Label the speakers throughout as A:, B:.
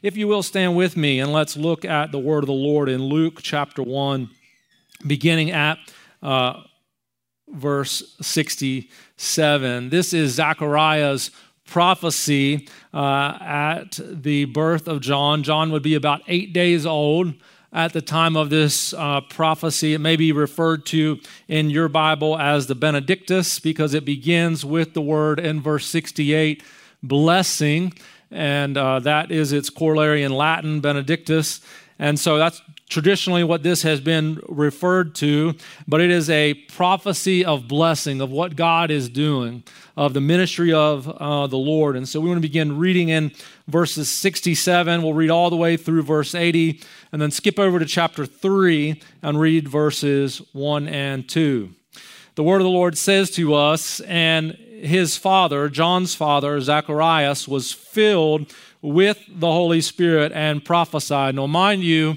A: If you will stand with me and let's look at the word of the Lord in Luke chapter 1, beginning at uh, verse 67. This is Zechariah's prophecy uh, at the birth of John. John would be about eight days old at the time of this uh, prophecy. It may be referred to in your Bible as the Benedictus because it begins with the word in verse 68 blessing, and uh, that is its corollary in Latin, Benedictus. And so that's traditionally what this has been referred to, but it is a prophecy of blessing, of what God is doing, of the ministry of uh, the Lord. And so we want to begin reading in verses 67. We'll read all the way through verse 80, and then skip over to chapter 3 and read verses 1 and 2. The word of the Lord says to us, and his father, John's father, Zacharias, was filled with the Holy Spirit and prophesied. Now, mind you,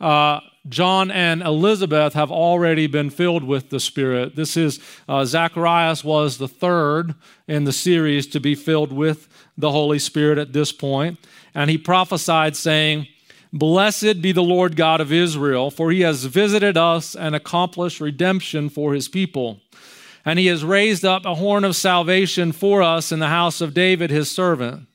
A: uh, John and Elizabeth have already been filled with the Spirit. This is, uh, Zacharias was the third in the series to be filled with the Holy Spirit at this point. And he prophesied, saying, Blessed be the Lord God of Israel, for he has visited us and accomplished redemption for his people. And he has raised up a horn of salvation for us in the house of David, his servant.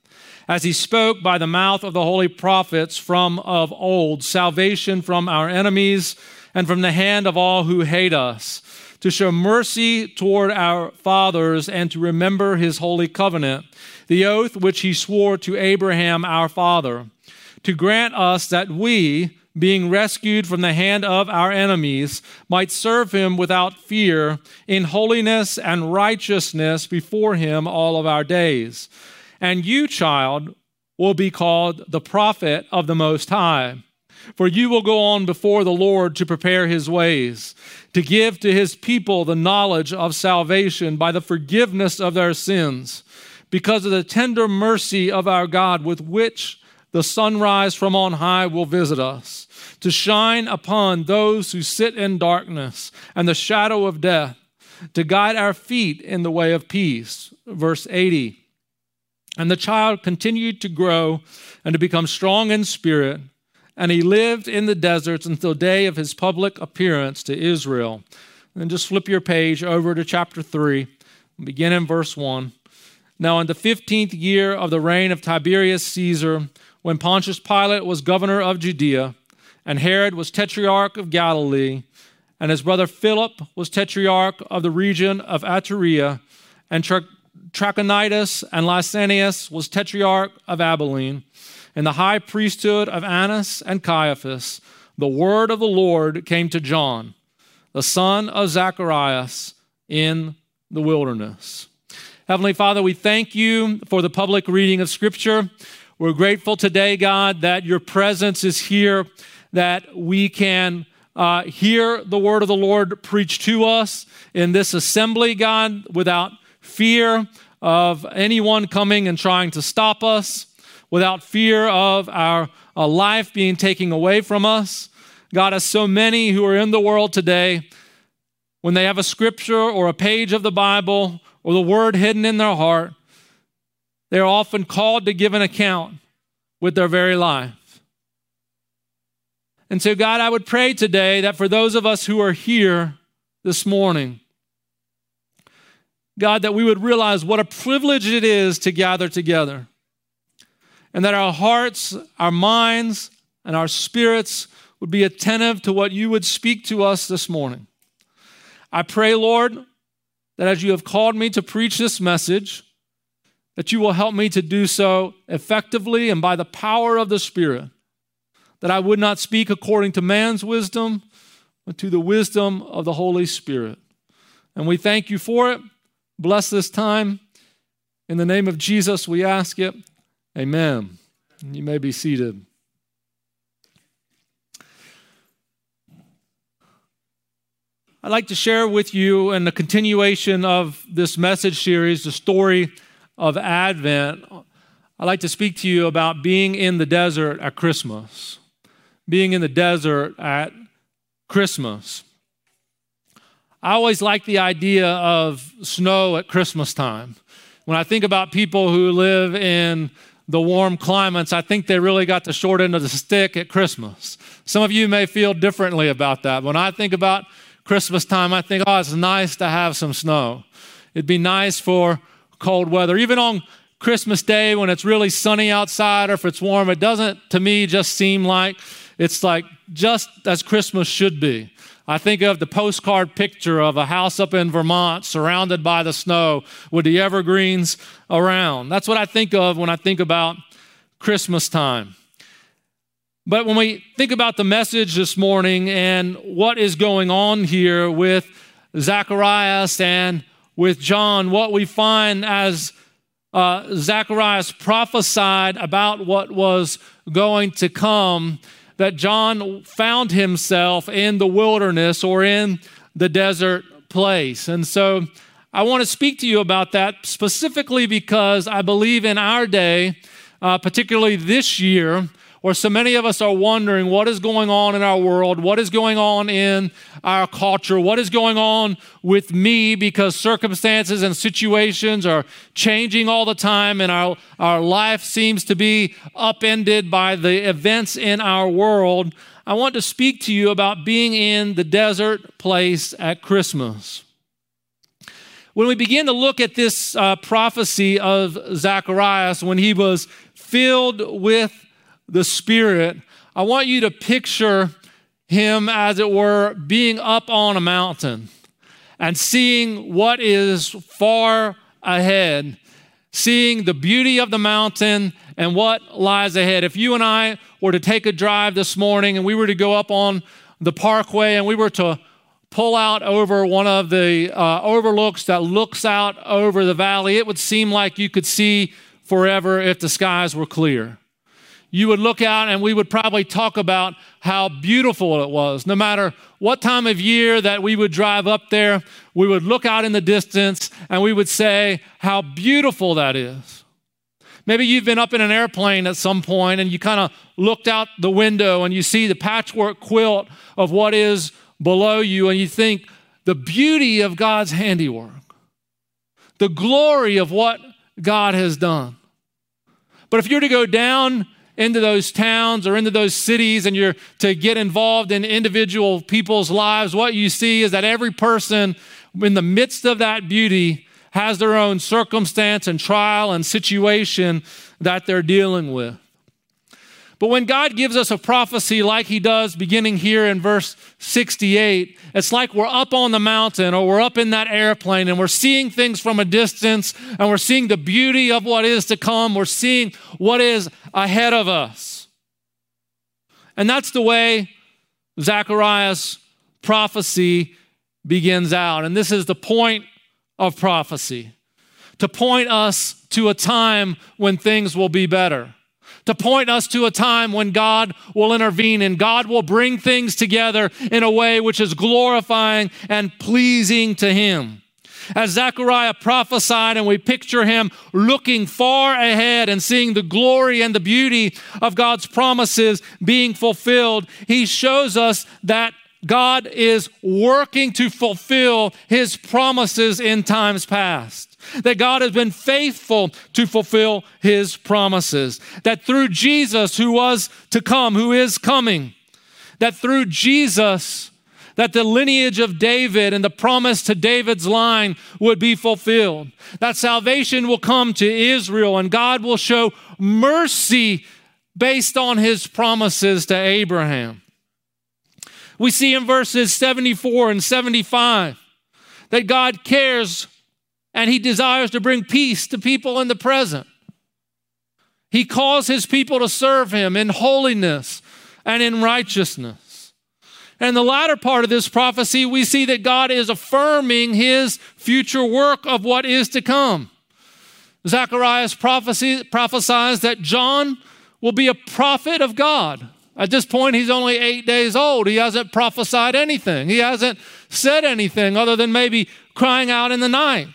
A: As he spoke by the mouth of the holy prophets from of old, salvation from our enemies and from the hand of all who hate us, to show mercy toward our fathers and to remember his holy covenant, the oath which he swore to Abraham our father, to grant us that we, being rescued from the hand of our enemies, might serve him without fear in holiness and righteousness before him all of our days. And you, child, will be called the prophet of the Most High. For you will go on before the Lord to prepare his ways, to give to his people the knowledge of salvation by the forgiveness of their sins, because of the tender mercy of our God with which the sunrise from on high will visit us, to shine upon those who sit in darkness and the shadow of death, to guide our feet in the way of peace. Verse 80. And the child continued to grow and to become strong in spirit, and he lived in the deserts until the day of his public appearance to Israel. And just flip your page over to chapter 3, begin in verse 1. Now, in the 15th year of the reign of Tiberius Caesar, when Pontius Pilate was governor of Judea, and Herod was tetrarch of Galilee, and his brother Philip was tetrarch of the region of Iturea, and Trachonitis and Lysanias was tetrarch of Abilene, and the high priesthood of Annas and Caiaphas, the word of the Lord came to John, the son of Zacharias, in the wilderness. Heavenly Father, we thank you for the public reading of Scripture. We're grateful today, God, that your presence is here, that we can uh, hear the word of the Lord preached to us in this assembly, God, without fear of anyone coming and trying to stop us, without fear of our uh, life being taken away from us. God, as so many who are in the world today, when they have a scripture or a page of the Bible or the word hidden in their heart, they are often called to give an account with their very life. And so, God, I would pray today that for those of us who are here this morning, God, that we would realize what a privilege it is to gather together. And that our hearts, our minds, and our spirits would be attentive to what you would speak to us this morning. I pray, Lord, that as you have called me to preach this message, that you will help me to do so effectively and by the power of the Spirit, that I would not speak according to man's wisdom, but to the wisdom of the Holy Spirit. And we thank you for it. Bless this time. In the name of Jesus, we ask it. Amen. You may be seated. I'd like to share with you in the continuation of this message series, the story of Advent. I'd like to speak to you about being in the desert at Christmas. Being in the desert at Christmas. I always like the idea of snow at Christmas time. When I think about people who live in the warm climates, I think they really got the short end of the stick at Christmas. Some of you may feel differently about that. When I think about Christmas time, I think, oh, it's nice to have some snow. It'd be nice for cold weather. Even on Christmas Day when it's really sunny outside or if it's warm, it doesn't, to me, just seem like it's like just as Christmas should be. I think of the postcard picture of a house up in Vermont surrounded by the snow with the evergreens around. That's what I think of when I think about Christmas time. But when we think about the message this morning and what is going on here with Zacharias and with John, what we find as uh, Zacharias prophesied about what was going to come, that John found himself in the wilderness or in the desert place. And so I want to speak to you about that specifically because I believe in our day, uh, particularly this year, or so many of us are wondering what is going on in our world, what is going on in our culture, what is going on with me because circumstances and situations are changing all the time and our, our life seems to be upended by the events in our world. I want to speak to you about being in the desert place at Christmas. When we begin to look at this uh, prophecy of Zacharias, when he was filled with the Spirit, I want you to picture him, as it were, being up on a mountain and seeing what is far ahead, seeing the beauty of the mountain and what lies ahead. If you and I were to take a drive this morning and we were to go up on the parkway and we were to pull out over one of the uh, overlooks that looks out over the valley, it would seem like you could see forever if the skies were clear you would look out and we would probably talk about how beautiful it was. No matter what time of year that we would drive up there, we would look out in the distance and we would say how beautiful that is. Maybe you've been up in an airplane at some point and you kind of looked out the window and you see the patchwork quilt of what is below you and you think the beauty of God's handiwork, the glory of what God has done. But if you're to go down into those towns or into those cities and you're to get involved in individual people's lives, what you see is that every person in the midst of that beauty has their own circumstance and trial and situation that they're dealing with. But when God gives us a prophecy like he does beginning here in verse 68, it's like we're up on the mountain or we're up in that airplane and we're seeing things from a distance and we're seeing the beauty of what is to come. We're seeing what is ahead of us. And that's the way Zechariah's prophecy begins out. And this is the point of prophecy to point us to a time when things will be better to point us to a time when God will intervene and God will bring things together in a way which is glorifying and pleasing to Him. As Zechariah prophesied, and we picture him looking far ahead and seeing the glory and the beauty of God's promises being fulfilled, he shows us that God is working to fulfill his promises in times past that God has been faithful to fulfill his promises. That through Jesus, who was to come, who is coming, that through Jesus, that the lineage of David and the promise to David's line would be fulfilled. That salvation will come to Israel and God will show mercy based on his promises to Abraham. We see in verses 74 and 75 that God cares and he desires to bring peace to people in the present. He calls his people to serve him in holiness and in righteousness. And the latter part of this prophecy, we see that God is affirming his future work of what is to come. Zacharias prophecy, prophesies that John will be a prophet of God. At this point, he's only eight days old. He hasn't prophesied anything, he hasn't said anything other than maybe crying out in the night.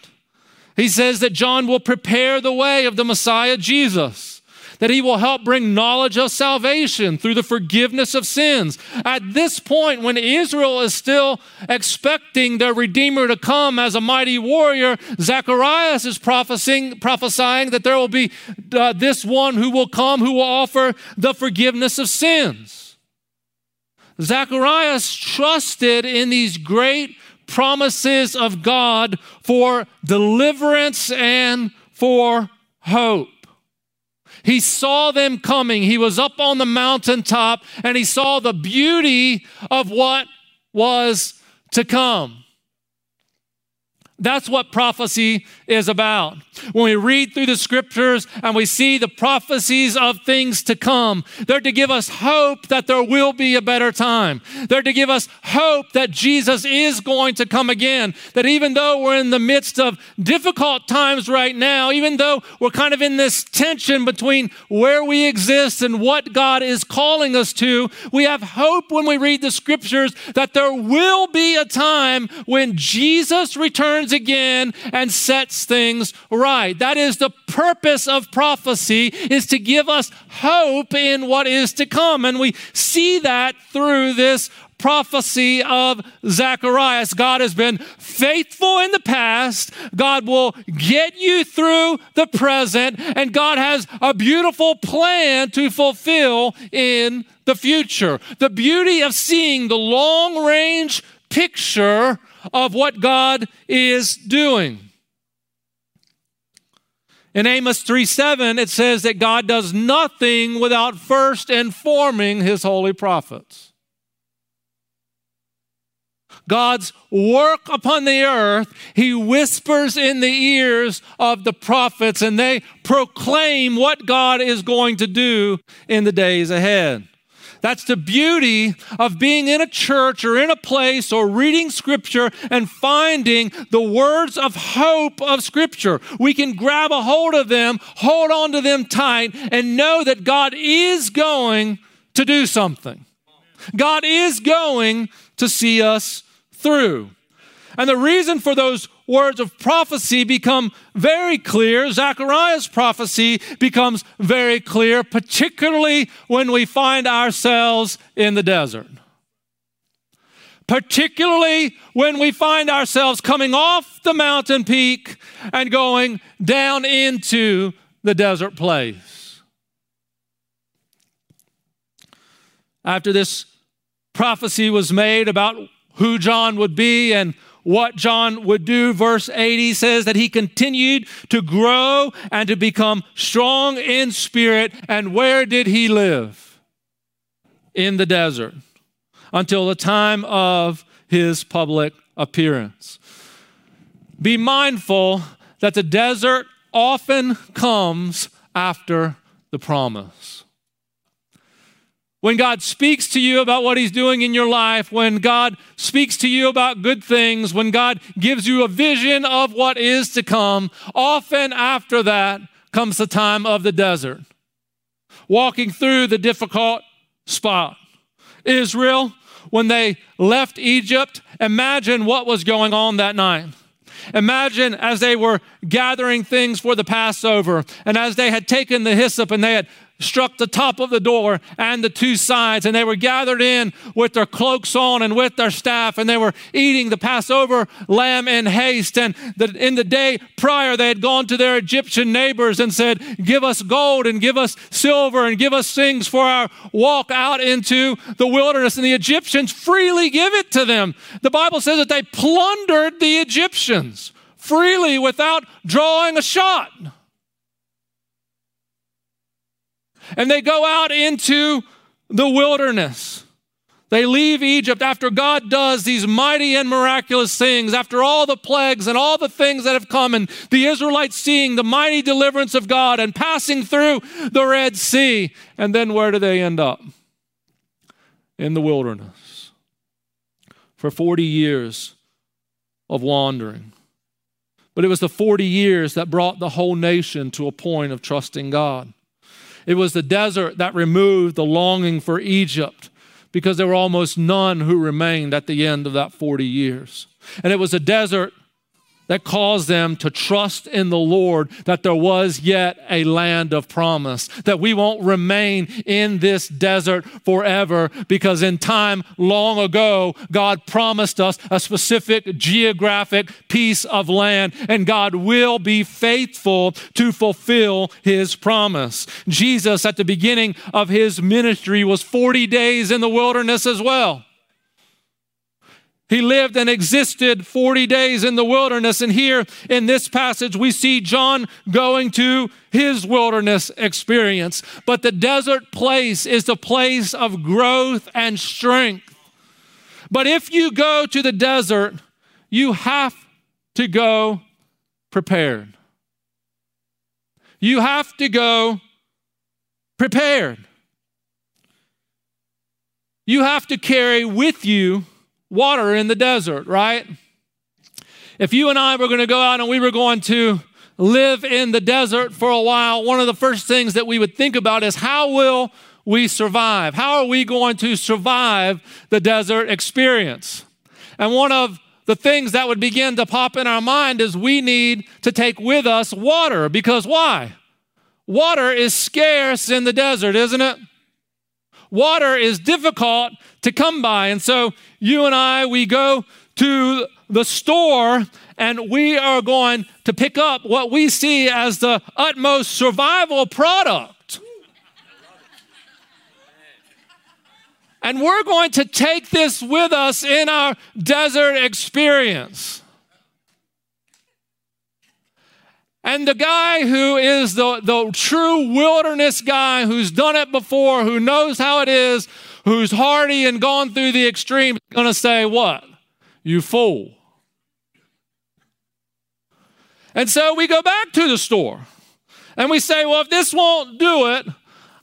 A: He says that John will prepare the way of the Messiah Jesus, that he will help bring knowledge of salvation through the forgiveness of sins. At this point, when Israel is still expecting their Redeemer to come as a mighty warrior, Zacharias is prophesying, prophesying that there will be uh, this one who will come who will offer the forgiveness of sins. Zacharias trusted in these great promises of God for deliverance and for hope. He saw them coming. He was up on the mountaintop and he saw the beauty of what was to come. That's what prophecy is about. When we read through the scriptures and we see the prophecies of things to come, they're to give us hope that there will be a better time. They're to give us hope that Jesus is going to come again. That even though we're in the midst of difficult times right now, even though we're kind of in this tension between where we exist and what God is calling us to, we have hope when we read the scriptures that there will be a time when Jesus returns again and sets things right. That is the purpose of prophecy is to give us hope in what is to come. And we see that through this prophecy of Zacharias. God has been faithful in the past. God will get you through the present, and God has a beautiful plan to fulfill in the future. The beauty of seeing the long range picture of what God is doing. In Amos 3 7, it says that God does nothing without first informing his holy prophets. God's work upon the earth, he whispers in the ears of the prophets, and they proclaim what God is going to do in the days ahead. That's the beauty of being in a church or in a place or reading scripture and finding the words of hope of scripture. We can grab a hold of them, hold on to them tight, and know that God is going to do something. God is going to see us through. And the reason for those words of prophecy become very clear. Zechariah's prophecy becomes very clear, particularly when we find ourselves in the desert. Particularly when we find ourselves coming off the mountain peak and going down into the desert place. After this prophecy was made about who John would be and what John would do. Verse 80 says that he continued to grow and to become strong in spirit. And where did he live? In the desert until the time of his public appearance. Be mindful that the desert often comes after the promise. When God speaks to you about what He's doing in your life, when God speaks to you about good things, when God gives you a vision of what is to come, often after that comes the time of the desert. Walking through the difficult spot. Israel, when they left Egypt, imagine what was going on that night. Imagine as they were gathering things for the Passover, and as they had taken the hyssop and they had struck the top of the door and the two sides, and they were gathered in with their cloaks on and with their staff, and they were eating the Passover lamb in haste. And the, in the day prior, they had gone to their Egyptian neighbors and said, Give us gold and give us silver and give us things for our walk out into the wilderness. And the Egyptians freely give it to them. The Bible says that they plundered the Egyptians freely without drawing a shot. And they go out into the wilderness. They leave Egypt after God does these mighty and miraculous things, after all the plagues and all the things that have come, and the Israelites seeing the mighty deliverance of God and passing through the Red Sea. And then where do they end up? In the wilderness for 40 years of wandering. But it was the 40 years that brought the whole nation to a point of trusting God. It was the desert that removed the longing for Egypt because there were almost none who remained at the end of that 40 years. And it was a desert that caused them to trust in the Lord that there was yet a land of promise, that we won't remain in this desert forever because in time long ago, God promised us a specific geographic piece of land, and God will be faithful to fulfill his promise. Jesus, at the beginning of his ministry, was 40 days in the wilderness as well. He lived and existed 40 days in the wilderness. And here in this passage, we see John going to his wilderness experience. But the desert place is the place of growth and strength. But if you go to the desert, you have to go prepared. You have to go prepared. You have to carry with you water in the desert, right? If you and I were going to go out and we were going to live in the desert for a while, one of the first things that we would think about is how will we survive? How are we going to survive the desert experience? And one of the things that would begin to pop in our mind is we need to take with us water because why? Water is scarce in the desert, isn't it? Water is difficult to come by. And so you and I, we go to the store and we are going to pick up what we see as the utmost survival product. And we're going to take this with us in our desert experience. And the guy who is the, the true wilderness guy who's done it before, who knows how it is, who's hardy and gone through the extreme, going to say, What? You fool. And so we go back to the store and we say, Well, if this won't do it,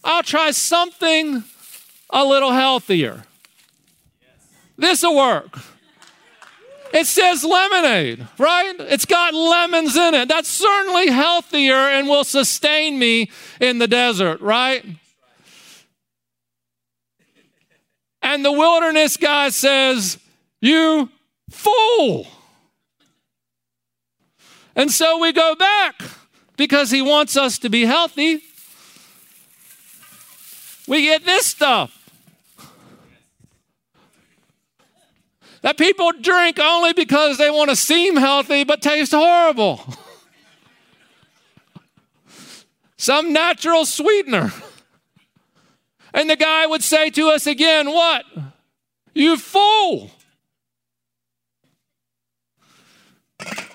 A: I'll try something a little healthier. This will work. It says lemonade, right? It's got lemons in it. That's certainly healthier and will sustain me in the desert, right? And the wilderness guy says, You fool. And so we go back because he wants us to be healthy. We get this stuff. That people drink only because they want to seem healthy but taste horrible. Some natural sweetener. And the guy would say to us again, What? You fool.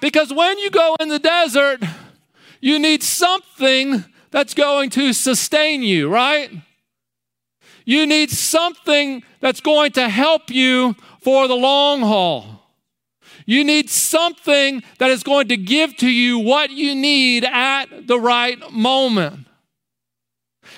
A: Because when you go in the desert, you need something that's going to sustain you, right? You need something that's going to help you for the long haul. You need something that is going to give to you what you need at the right moment.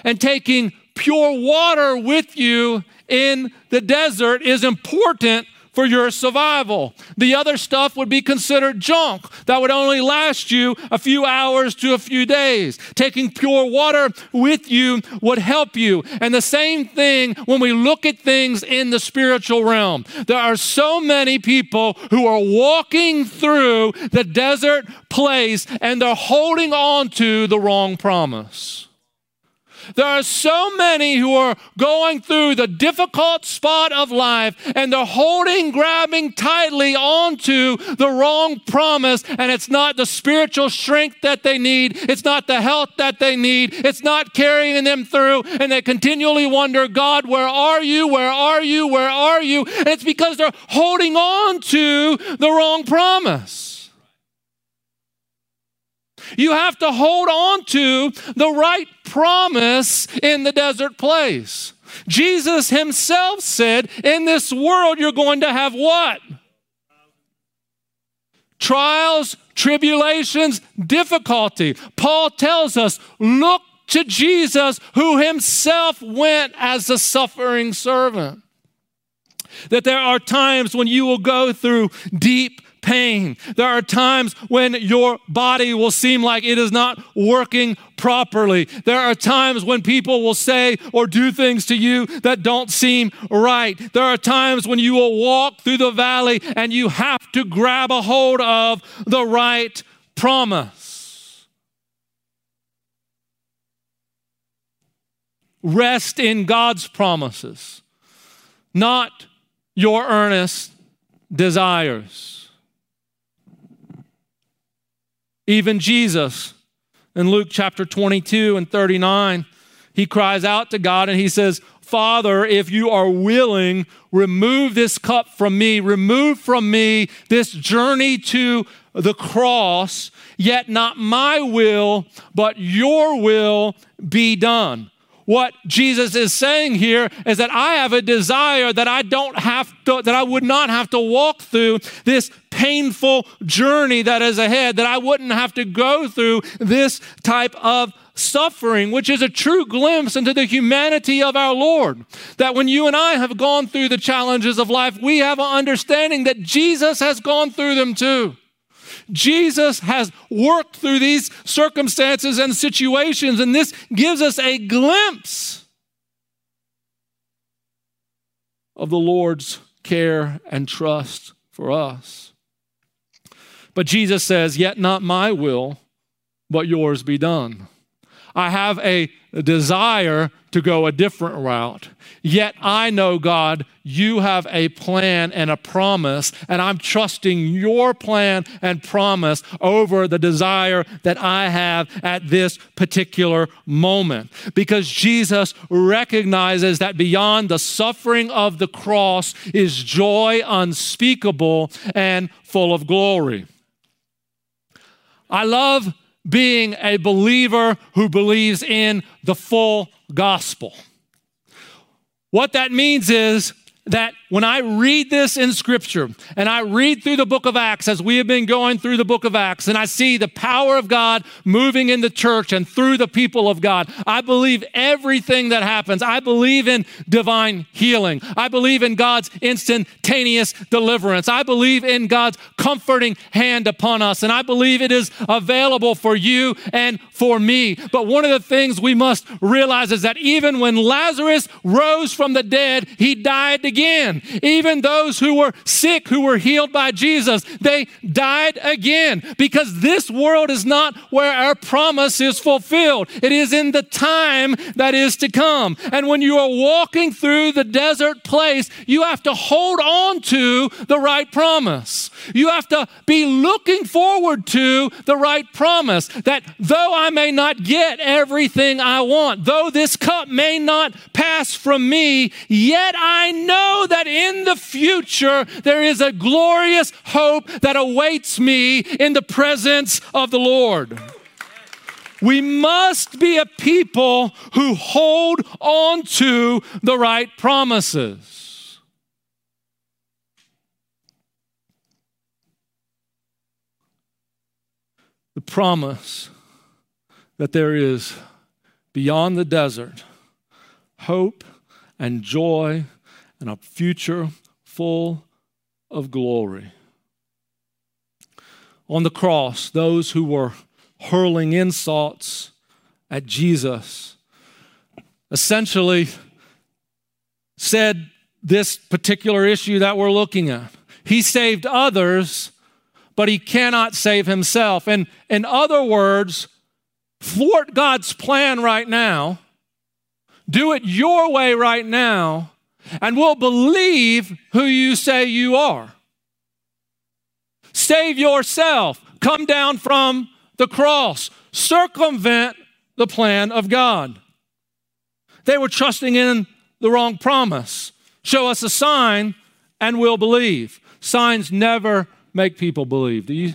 A: And taking pure water with you in the desert is important for your survival. The other stuff would be considered junk that would only last you a few hours to a few days. Taking pure water with you would help you. And the same thing when we look at things in the spiritual realm. There are so many people who are walking through the desert place and they're holding on to the wrong promise. There are so many who are going through the difficult spot of life and they're holding, grabbing tightly onto the wrong promise. And it's not the spiritual strength that they need, it's not the health that they need, it's not carrying them through. And they continually wonder, God, where are you? Where are you? Where are you? And it's because they're holding on to the wrong promise. You have to hold on to the right promise in the desert place. Jesus himself said, In this world, you're going to have what? Trials, tribulations, difficulty. Paul tells us, Look to Jesus, who himself went as a suffering servant. That there are times when you will go through deep pain. There are times when your body will seem like it is not working properly. There are times when people will say or do things to you that don't seem right. There are times when you will walk through the valley and you have to grab a hold of the right promise. Rest in God's promises, not your earnest desires. Even Jesus in Luke chapter 22 and 39, he cries out to God and he says, Father, if you are willing, remove this cup from me, remove from me this journey to the cross, yet not my will, but your will be done. What Jesus is saying here is that I have a desire that I don't have to, that I would not have to walk through this painful journey that is ahead, that I wouldn't have to go through this type of suffering, which is a true glimpse into the humanity of our Lord. That when you and I have gone through the challenges of life, we have an understanding that Jesus has gone through them too. Jesus has worked through these circumstances and situations, and this gives us a glimpse of the Lord's care and trust for us. But Jesus says, Yet not my will, but yours be done. I have a desire to go a different route. Yet I know, God, you have a plan and a promise, and I'm trusting your plan and promise over the desire that I have at this particular moment. Because Jesus recognizes that beyond the suffering of the cross is joy unspeakable and full of glory. I love being a believer who believes in the full gospel. What that means is that when I read this in scripture and I read through the book of Acts as we have been going through the book of Acts and I see the power of God moving in the church and through the people of God, I believe everything that happens. I believe in divine healing. I believe in God's instantaneous deliverance. I believe in God's comforting hand upon us and I believe it is available for you and for me. But one of the things we must realize is that even when Lazarus rose from the dead, he died again. Even those who were sick, who were healed by Jesus, they died again because this world is not where our promise is fulfilled. It is in the time that is to come. And when you are walking through the desert place, you have to hold on to the right promise. You have to be looking forward to the right promise that though I may not get everything I want, though this cup may not pass from me, yet I know that in the future there is a glorious hope that awaits me in the presence of the Lord. We must be a people who hold on to the right promises. The promise that there is beyond the desert hope and joy and a future full of glory. On the cross, those who were hurling insults at Jesus essentially said this particular issue that we're looking at. He saved others, but he cannot save himself. And in other words, thwart God's plan right now, do it your way right now, and will believe who you say you are. Save yourself. Come down from the cross. Circumvent the plan of God. They were trusting in the wrong promise. Show us a sign and we'll believe. Signs never make people believe. Do you,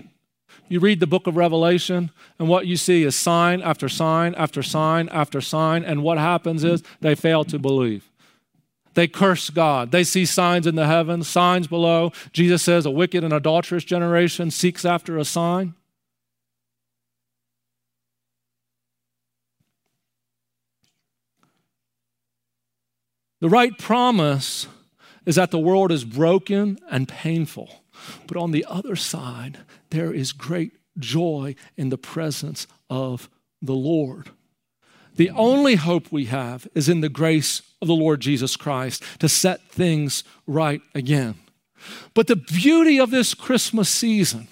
A: you read the book of Revelation, and what you see is sign after sign after sign after sign, and what happens is they fail to believe. They curse God. They see signs in the heavens, signs below. Jesus says a wicked and adulterous generation seeks after a sign. The right promise is that the world is broken and painful. But on the other side, there is great joy in the presence of the Lord. The only hope we have is in the grace of the Lord Jesus Christ to set things right again. But the beauty of this Christmas season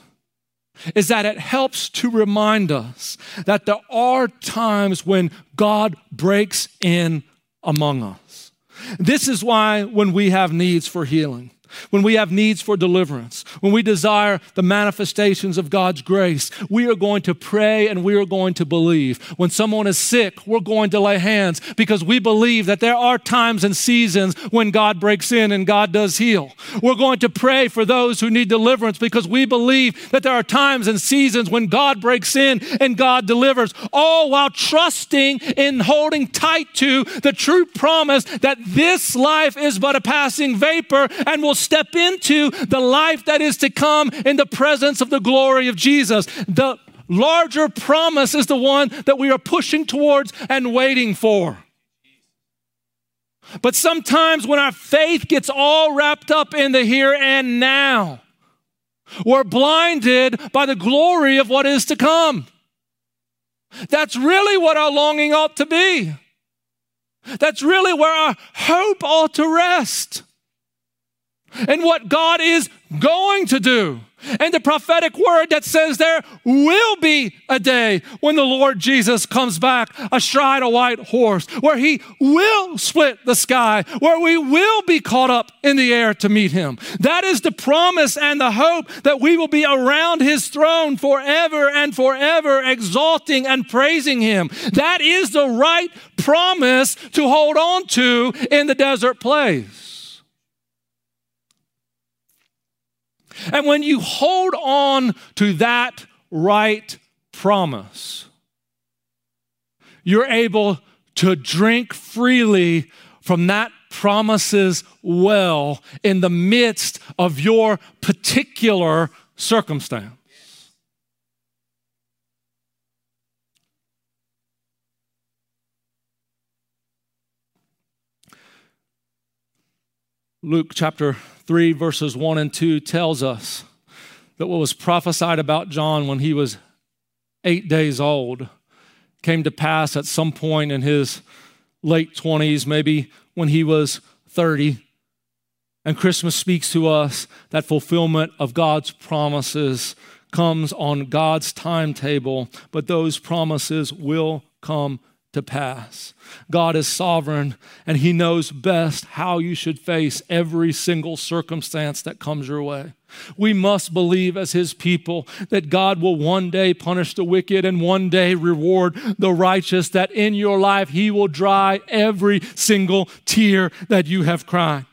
A: is that it helps to remind us that there are times when God breaks in among us. This is why when we have needs for healing, when we have needs for deliverance, when we desire the manifestations of God's grace, we are going to pray and we are going to believe. When someone is sick, we're going to lay hands because we believe that there are times and seasons when God breaks in and God does heal. We're going to pray for those who need deliverance because we believe that there are times and seasons when God breaks in and God delivers, all while trusting in holding tight to the true promise that this life is but a passing vapor and will step into the life that is to come in the presence of the glory of Jesus. The larger promise is the one that we are pushing towards and waiting for. But sometimes when our faith gets all wrapped up in the here and now, we're blinded by the glory of what is to come. That's really what our longing ought to be. That's really where our hope ought to rest and what God is going to do. And the prophetic word that says there will be a day when the Lord Jesus comes back astride a white horse, where he will split the sky, where we will be caught up in the air to meet him. That is the promise and the hope that we will be around his throne forever and forever, exalting and praising him. That is the right promise to hold on to in the desert place. And when you hold on to that right promise, you're able to drink freely from that promise's well in the midst of your particular circumstance. Luke chapter 3, verses 1 and 2 tells us that what was prophesied about John when he was eight days old came to pass at some point in his late 20s, maybe when he was 30. And Christmas speaks to us that fulfillment of God's promises comes on God's timetable, but those promises will come to pass. God is sovereign and He knows best how you should face every single circumstance that comes your way. We must believe as His people that God will one day punish the wicked and one day reward the righteous, that in your life He will dry every single tear that you have cried.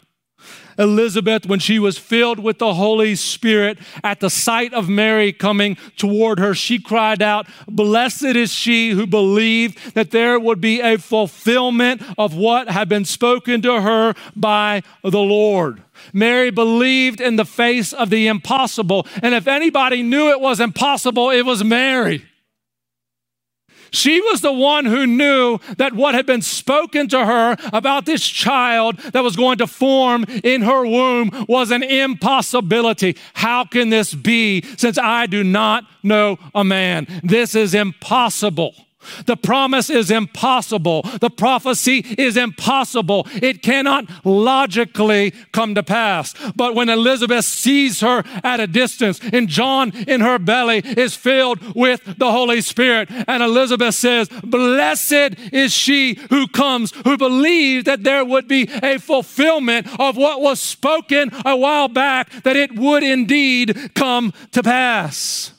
A: Elizabeth, when she was filled with the Holy Spirit, at the sight of Mary coming toward her, she cried out, Blessed is she who believed that there would be a fulfillment of what had been spoken to her by the Lord. Mary believed in the face of the impossible. And if anybody knew it was impossible, it was Mary. She was the one who knew that what had been spoken to her about this child that was going to form in her womb was an impossibility. How can this be since I do not know a man? This is impossible. The promise is impossible. The prophecy is impossible. It cannot logically come to pass. But when Elizabeth sees her at a distance and John in her belly is filled with the Holy Spirit, and Elizabeth says, Blessed is she who comes, who believed that there would be a fulfillment of what was spoken a while back, that it would indeed come to pass.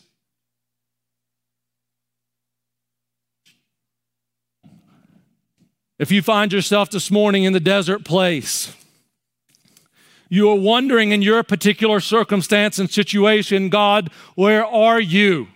A: If you find yourself this morning in the desert place, you are wondering in your particular circumstance and situation, God, where are you?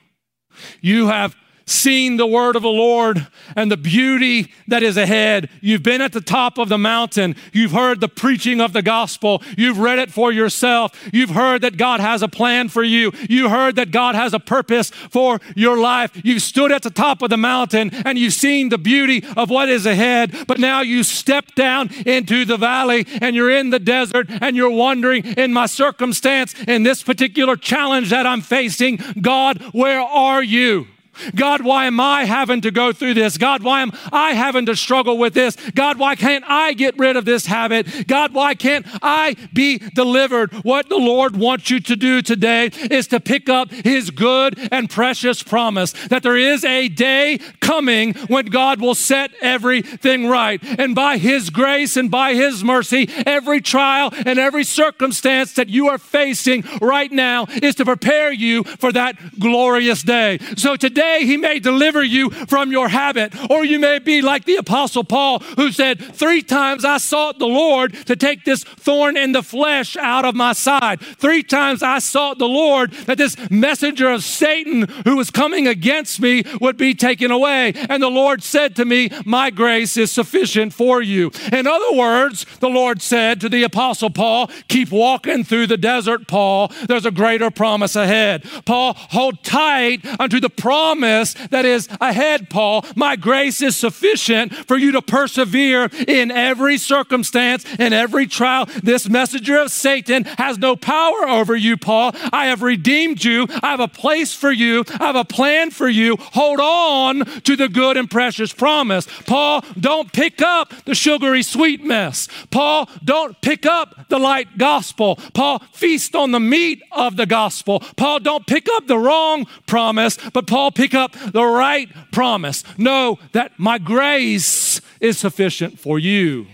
A: You have seen the word of the Lord and the beauty that is ahead. You've been at the top of the mountain. You've heard the preaching of the gospel. You've read it for yourself. You've heard that God has a plan for you. You heard that God has a purpose for your life. You've stood at the top of the mountain and you've seen the beauty of what is ahead. But now you step down into the valley and you're in the desert and you're wondering in my circumstance, in this particular challenge that I'm facing, God, where are you? God, why am I having to go through this? God, why am I having to struggle with this? God, why can't I get rid of this habit? God, why can't I be delivered? What the Lord wants you to do today is to pick up His good and precious promise that there is a day coming when God will set everything right. And by His grace and by His mercy, every trial and every circumstance that you are facing right now is to prepare you for that glorious day. So today, Today, He may deliver you from your habit. Or you may be like the Apostle Paul, who said, Three times I sought the Lord to take this thorn in the flesh out of my side. Three times I sought the Lord that this messenger of Satan who was coming against me would be taken away. And the Lord said to me, My grace is sufficient for you. In other words, the Lord said to the Apostle Paul, Keep walking through the desert, Paul. There's a greater promise ahead. Paul, hold tight unto the promise promise that is ahead, Paul. My grace is sufficient for you to persevere in every circumstance, in every trial. This messenger of Satan has no power over you, Paul. I have redeemed you. I have a place for you. I have a plan for you. Hold on to the good and precious promise. Paul, don't pick up the sugary sweet mess. Paul, don't pick up the light gospel. Paul, feast on the meat of the gospel. Paul, don't pick up the wrong promise, but Paul, pick up the right promise. Know that my grace is sufficient for you.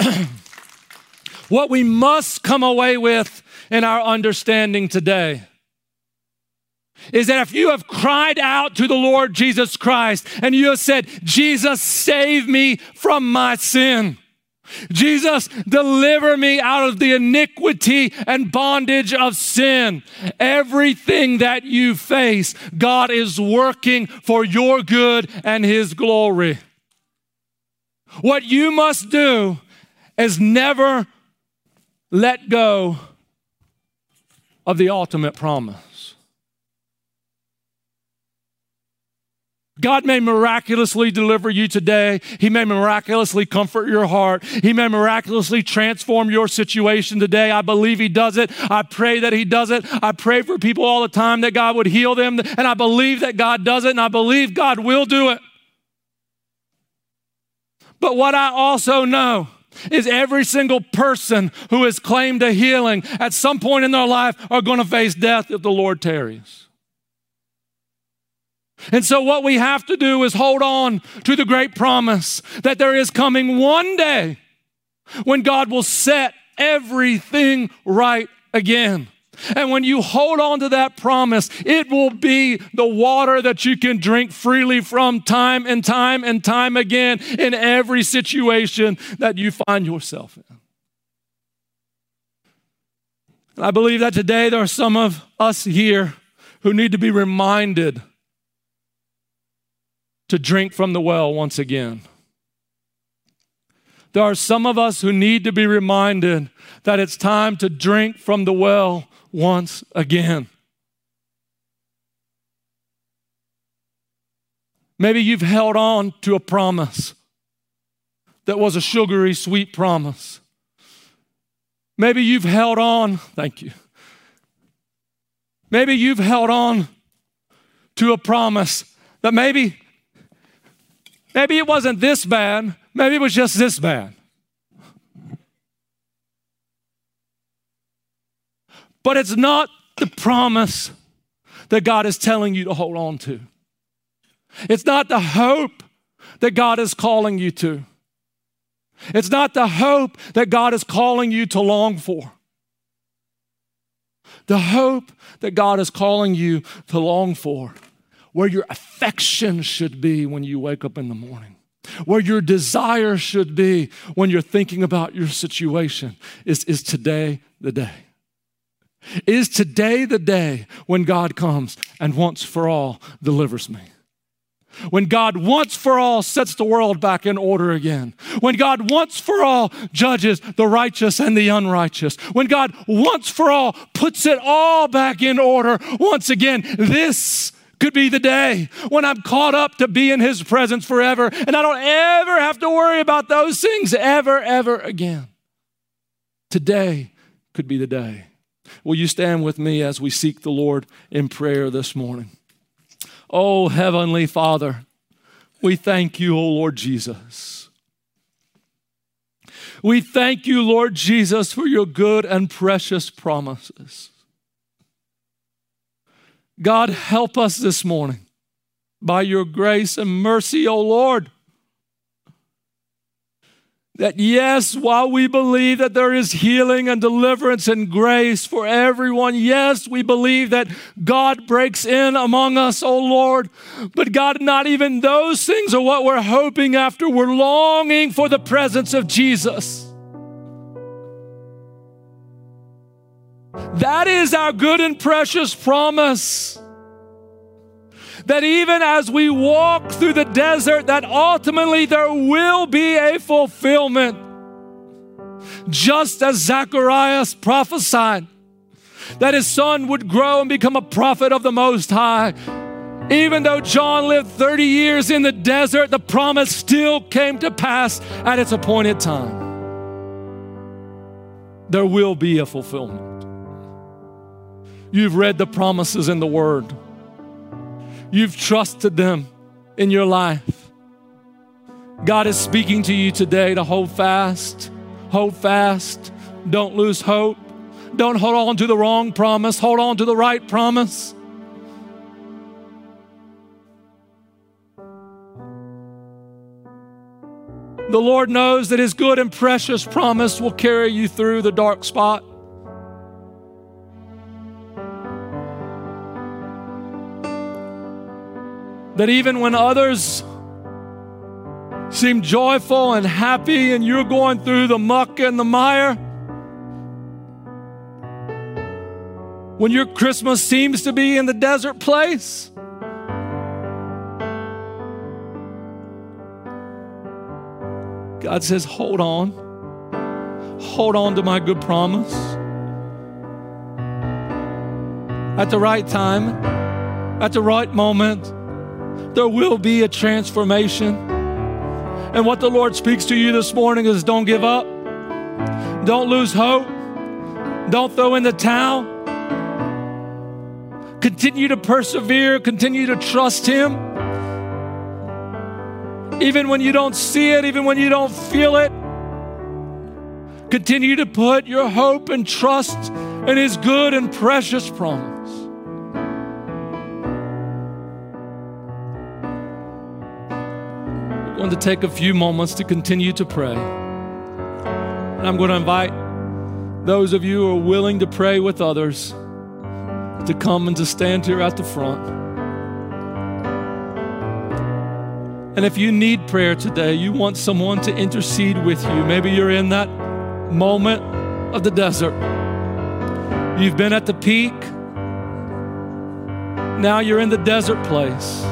A: what we must come away with in our understanding today is that if you have cried out to the Lord Jesus Christ and you have said, Jesus, save me from my sin. Jesus, deliver me out of the iniquity and bondage of sin. Everything that you face, God is working for your good and His glory. What you must do is never let go of the ultimate promise. God may miraculously deliver you today. He may miraculously comfort your heart. He may miraculously transform your situation today. I believe He does it. I pray that He does it. I pray for people all the time that God would heal them. And I believe that God does it. And I believe God will do it. But what I also know is every single person who has claimed a healing at some point in their life are going to face death if the Lord tarries. And so, what we have to do is hold on to the great promise that there is coming one day when God will set everything right again. And when you hold on to that promise, it will be the water that you can drink freely from time and time and time again in every situation that you find yourself in. And I believe that today there are some of us here who need to be reminded to drink from the well once again. There are some of us who need to be reminded that it's time to drink from the well once again. Maybe you've held on to a promise that was a sugary, sweet promise. Maybe you've held on, thank you. Maybe you've held on to a promise that maybe Maybe it wasn't this bad, maybe it was just this bad. But it's not the promise that God is telling you to hold on to. It's not the hope that God is calling you to. It's not the hope that God is calling you to long for. The hope that God is calling you to long for where your affection should be when you wake up in the morning, where your desire should be when you're thinking about your situation, is, is today the day. Is today the day when God comes and once for all delivers me? When God once for all sets the world back in order again. When God once for all judges the righteous and the unrighteous. When God once for all puts it all back in order once again. This could be the day when I'm caught up to be in His presence forever and I don't ever have to worry about those things ever, ever again. Today could be the day. Will you stand with me as we seek the Lord in prayer this morning? Oh, Heavenly Father, we thank you, oh Lord Jesus. We thank you, Lord Jesus, for your good and precious promises. God, help us this morning by your grace and mercy, O Lord. That yes, while we believe that there is healing and deliverance and grace for everyone, yes, we believe that God breaks in among us, O Lord. But God, not even those things are what we're hoping after. We're longing for the presence of Jesus. That is our good and precious promise. That even as we walk through the desert, that ultimately there will be a fulfillment. Just as Zacharias prophesied that his son would grow and become a prophet of the Most High. Even though John lived 30 years in the desert, the promise still came to pass at its appointed time. There will be a fulfillment. You've read the promises in the Word, you've trusted them in your life. God is speaking to you today to hold fast, hold fast, don't lose hope. Don't hold on to the wrong promise, hold on to the right promise. The Lord knows that His good and precious promise will carry you through the dark spot. That even when others seem joyful and happy and you're going through the muck and the mire, when your Christmas seems to be in the desert place, God says, hold on. Hold on to my good promise. At the right time, at the right moment, there will be a transformation. And what the Lord speaks to you this morning is don't give up, don't lose hope, don't throw in the towel. Continue to persevere, continue to trust Him. Even when you don't see it, even when you don't feel it, continue to put your hope and trust in His good and precious promise. Going to take a few moments to continue to pray. And I'm going to invite those of you who are willing to pray with others to come and to stand here at the front. And if you need prayer today, you want someone to intercede with you. Maybe you're in that moment of the desert. You've been at the peak. Now you're in the desert place.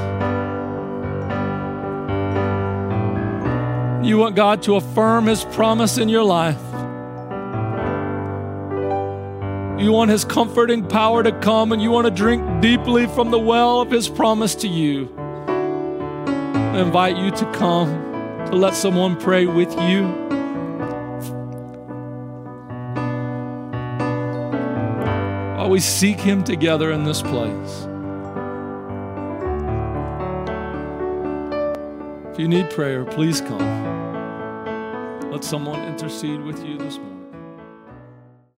A: You want God to affirm His promise in your life. You want His comforting power to come and you want to drink deeply from the well of His promise to you. I invite you to come to let someone pray with you. While we seek Him together in this place. If you need prayer, please come. Someone intercede with you this morning.